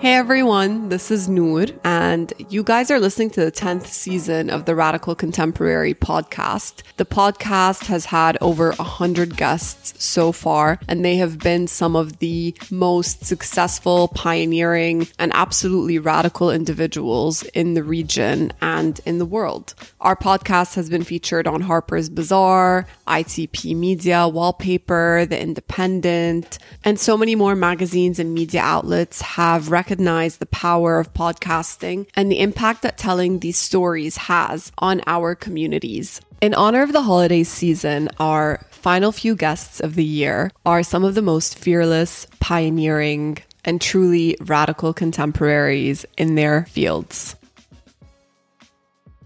Hey everyone, this is Noor, and you guys are listening to the 10th season of the Radical Contemporary podcast. The podcast has had over 100 guests so far, and they have been some of the most successful, pioneering, and absolutely radical individuals in the region and in the world. Our podcast has been featured on Harper's Bazaar, ITP Media, Wallpaper, The Independent, and so many more magazines and media outlets have recognized recognize the power of podcasting and the impact that telling these stories has on our communities. In honor of the holiday season, our final few guests of the year are some of the most fearless, pioneering, and truly radical contemporaries in their fields.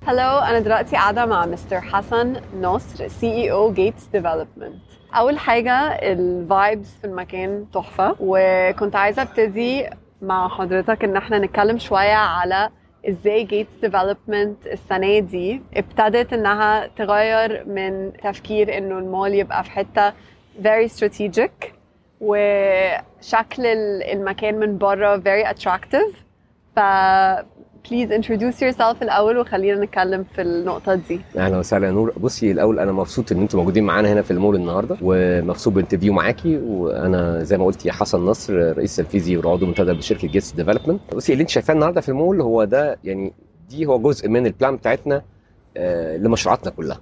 Hello أنا دلوقتي قاعدة مع مستر حسن نصر سي اي او جيتس ديفلوبمنت أول حاجة الفايبس في المكان تحفة وكنت عايزة ابتدي مع حضرتك إن إحنا نتكلم شوية على إزاي Gates Development السنة دي ابتدت إنها تغير من تفكير إنه المول يبقى في حتة very strategic وشكل المكان من بره very attractive. ف please introduce yourself الأول وخلينا نتكلم في النقطة دي. أهلا وسهلا نور. بصي الأول أنا مبسوط إن أنتم موجودين معانا هنا في المول النهارده ومبسوط ب interview معاكي. وأنا زي ما قلت يا حسن نصر رئيس تنفيذي وعضو منتدب بشركه Gates Development بصي اللي انت شايفاه النهارده في المول هو ده يعني دي هو جزء من ال plan بتاعتنا آه، لمشروعاتنا كلها.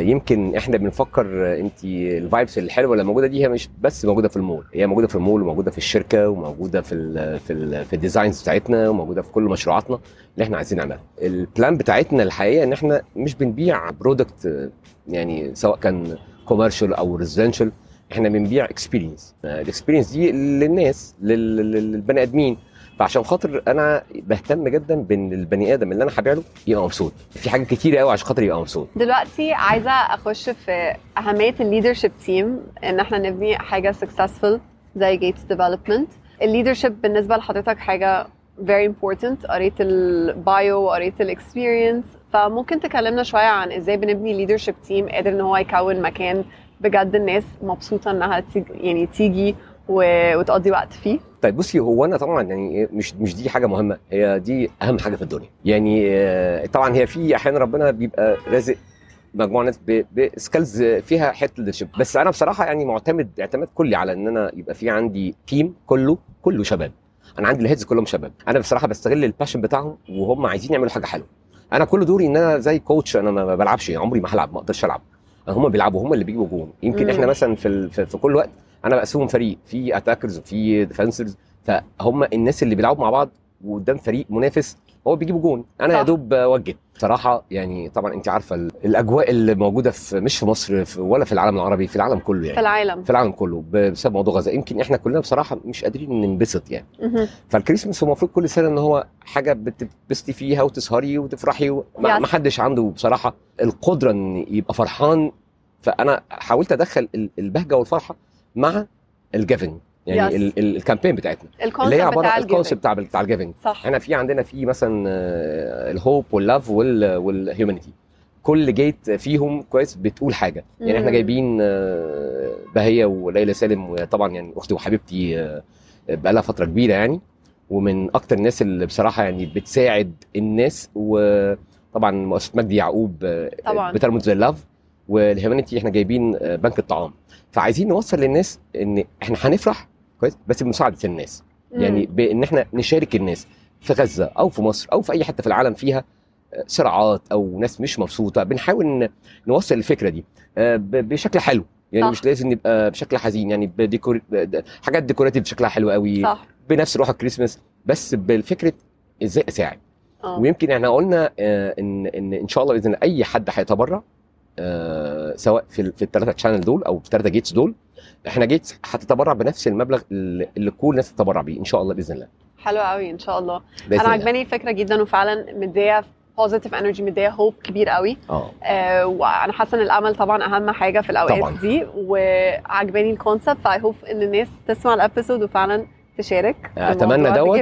يمكن إحنا بنفكر آه، أنت ال vibes الحلوة اللي موجودة دي هي مش بس موجودة في المول هي موجودة في المول وموجودة في الشركة وموجودة في ال في ال في ال designs بتاعتنا وموجودة في كل مشروعاتنا اللي إحنا عايزين نعملها. ال plan بتاعتنا الحقيقة إن إحنا مش بنبيع product يعني سواء كان commercial أو residential إحنا بنبيع experience ال experience دي للناس للبني آدمين. فعشان خاطر أنا بهتم جدا بإن البني آدم اللي أنا هبيع له يبقى مبسوط. في حاجات كتيره قوي عشان خاطر يبقى مبسوط. دلوقتي عايزة أخش في أهمية ال leadership team إن إحنا نبني حاجة successful زي Gates Development ال leadership بالنسبة لحضرتك حاجة very important. قريت ال bio وقريت ال experience فممكن تكلمنا شوية عن إزاي بنبني leadership team قادر إن هو يكون مكان بجد الناس مبسوطة إنها تيجي يعني تيجي وتقضي وقت فيه. طيب بصي هو أنا طبعا يعني مش مش دي حاجة مهمة هي دي أهم حاجة في الدنيا. يعني آه، طبعا هي في أحيانا ربنا بيبقى رازق مجموعة ناس ب skills فيها حتة leadership بس أنا بصراحة يعني معتمد اعتماد كلي على إن أنا يبقى في عندي team كله كله شباب. أنا عندي ال heads كلهم شباب. أنا بصراحة بستغل ال passion بتاعهم وهم عايزين يعملوا حاجة حلوة. أنا كل دوري إن أنا زي coach أنا ما بلعبش عمري ما هلعب ما أقدرش ألعب. هم بيلعبوا هم اللي بيجيبوا جون. يمكن إحنا مثلا في في كل وقت أنا بقسمهم فريق في attackers وفي defensers فهم الناس اللي بيلعبوا مع بعض وقدام فريق منافس هو بيجيبوا جون. أنا صح. يا دوب وجد بصراحة يعني طبعا أنت عارفة الأجواء اللي موجودة في مش في مصر ولا في العالم العربي في العالم كله يعني. في العالم. في العالم كله بسبب موضوع غزة. يمكن إحنا كلنا بصراحة مش قادرين ننبسط يعني. فالكريسماس هو المفروض كل سنة إن هو حاجة بتتبسطي فيها وتسهري وتفرحي ما حدش عنده بصراحة القدرة إن يبقى فرحان. فأنا حاولت أدخل البهجة والفرحة مع ال giving يعني ال ال ال campaign بتاعتنا. اللي هي عباره عن ال concept بتاع بتاع ال giving صح. إحنا في عندنا في مثلا ال hope وال love وال humanity كل gate فيهم كويس بتقول حاجة. يعني إحنا جايبين آه، بهية وليلى سالم وطبعا يعني أختي وحبيبتي آه، بقالها فترة كبيرة يعني. ومن أكتر الناس اللي بصراحة يعني بتساعد الناس وطبعا مؤسسة مجدي يعقوب آه، طبعا. بترمز للاف والهيومانيتي إحنا جايبين بنك الطعام. فعايزين نوصل للناس إن إحنا هنفرح كويس بس بمساعدة الناس. يعني بإن إحنا نشارك الناس في غزة أو في مصر أو في أي حتة في العالم فيها آه، صراعات أو ناس مش مبسوطة بنحاول نوصل الفكرة دي آه، بشكل حلو يعني صح. مش لازم نبقى بشكل حزين يعني بديكور حاجات decorative شكلها حلو قوي صح. بنفس روح الكريسماس بس بالفكرة إزاي أساعد أوه. ويمكن إحنا قلنا آه، إن إن إن شاء الله بإذن أي حد هيتبرع سواء في في الثلاثه channel دول أو في الثلاثه gates دول إحنا Gates هتتبرع بنفس المبلغ اللي كل الناس تتبرع بيه ان شاء الله بإذن الله. حلو قوي إن شاء الله. أنا عجباني الفكرة جدا وفعلا مدية positive energy مدية hope كبير قوي. آه, آه وأنا حاسة إن الأمل طبعا أهم حاجة في الأوقات طبعا. دي وعجباني ال concept فأي hope إن الناس تسمع ال episode وفعلا تشارك. أتمنى دوت.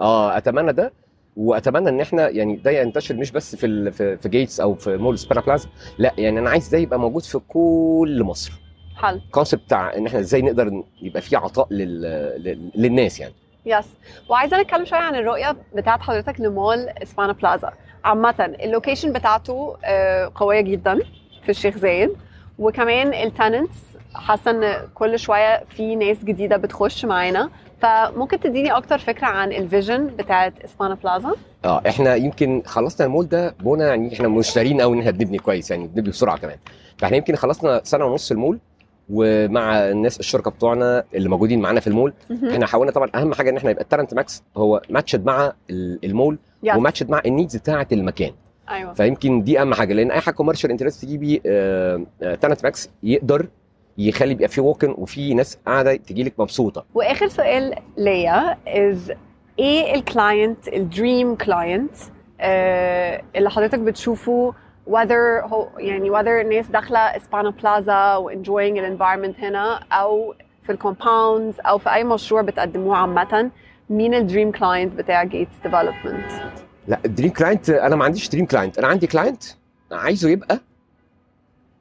آه أتمنى ده. وأتمنى إن إحنا يعني ده ينتشر مش بس في في Gates أو في مول سبيرا بلازا لا يعني أنا عايز ده يبقى موجود في كل مصر. حلو. ال concept بتاع إن إحنا إزاي نقدر يبقى في عطاء لل... للناس يعني. yes وعايزة نتكلم شوية عن الرؤية بتاعت حضرتك لمول اسبانا بلازا عامة ال location بتاعته آه، قوية جدا في الشيخ زايد. وكمان ال tenants حاسة إن كل شوية في ناس جديدة بتخش معانا. فممكن تديني أكتر فكرة عن ال vision بتاعت اسبانا بلازا آه إحنا يمكن خلصنا المول ده بونا يعني إحنا مشترين قوي إن إحنا بنبني كويس يعني بنبني بسرعة كمان. فإحنا يمكن خلصنا سنة ونص المول ومع الناس الشركاء بتوعنا اللي موجودين معانا في المول. إحنا حاولنا طبعا أهم حاجة إن إحنا يبقى ال tenant mix هو matched مع ال- المول yes و matched مع ال needs بتاعة المكان. أيوه. فيمكن دي أهم حاجة لأن أي حاجة commercial انت لازم تجيبي tenant mix يقدر يخلي يبقى في walk-in وفي ناس قاعدة تجي لك مبسوطة. وآخر سؤال ليا is إيه ال client ال dream client اللي حضرتك بتشوفه whether يعني whether الناس داخلة اسبانا بلازا و enjoying ال environment هنا أو في ال compounds أو في أي مشروع بتقدموه عامة مين ال dream client بتاع Gates Development لا ال dream client أنا ما عنديش dream client أنا عندي client عايزه يبقى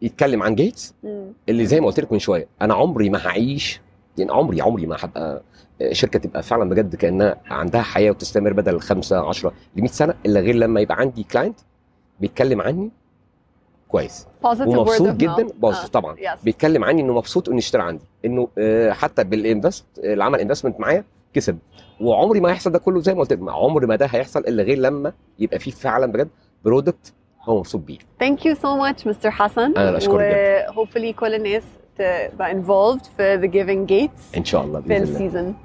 يتكلم عن Gates اللي زي ما قلت لك من شوية. أنا عمري ما هعيش يعني عمري عمري ما هبقى شركة تبقى فعلا بجد كأنها عندها حياة وتستمر بدل 5 10 ل 100 سنة إلا غير لما يبقى عندي client بيتكلم عني كويس. ومبسوط جدا باظ طبعا. yes بيتكلم عني إنه مبسوط إنه يشتري عندي. إنه آه، حتى بال invest اللي عمل investment معايا كسب. وعمري ما هيحصل ده كله زي ما قلت لك. عمر ما ده هيحصل إلا غير لما يبقى فيه فعلا بجد برودكت هو مبسوط بيه. Thank you so much Mr. حسن أنا بشكرك و hopefully كل الناس تبقى involved في The Giving Gates إن شاء الله بإذن الله. السيزون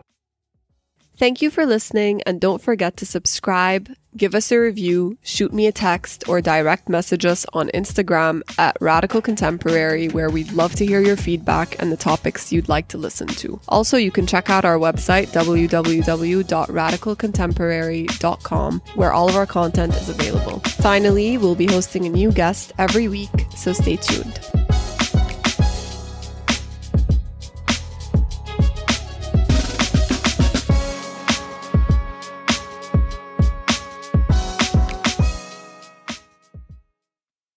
Thank you for listening, and don't forget to subscribe, give us a review, shoot me a text, or direct message us on Instagram at Radical Contemporary, where we'd love to hear your feedback and the topics you'd like to listen to. Also, you can check out our website, www.radicalcontemporary.com, where all of our content is available. Finally, we'll be hosting a new guest every week, so stay tuned.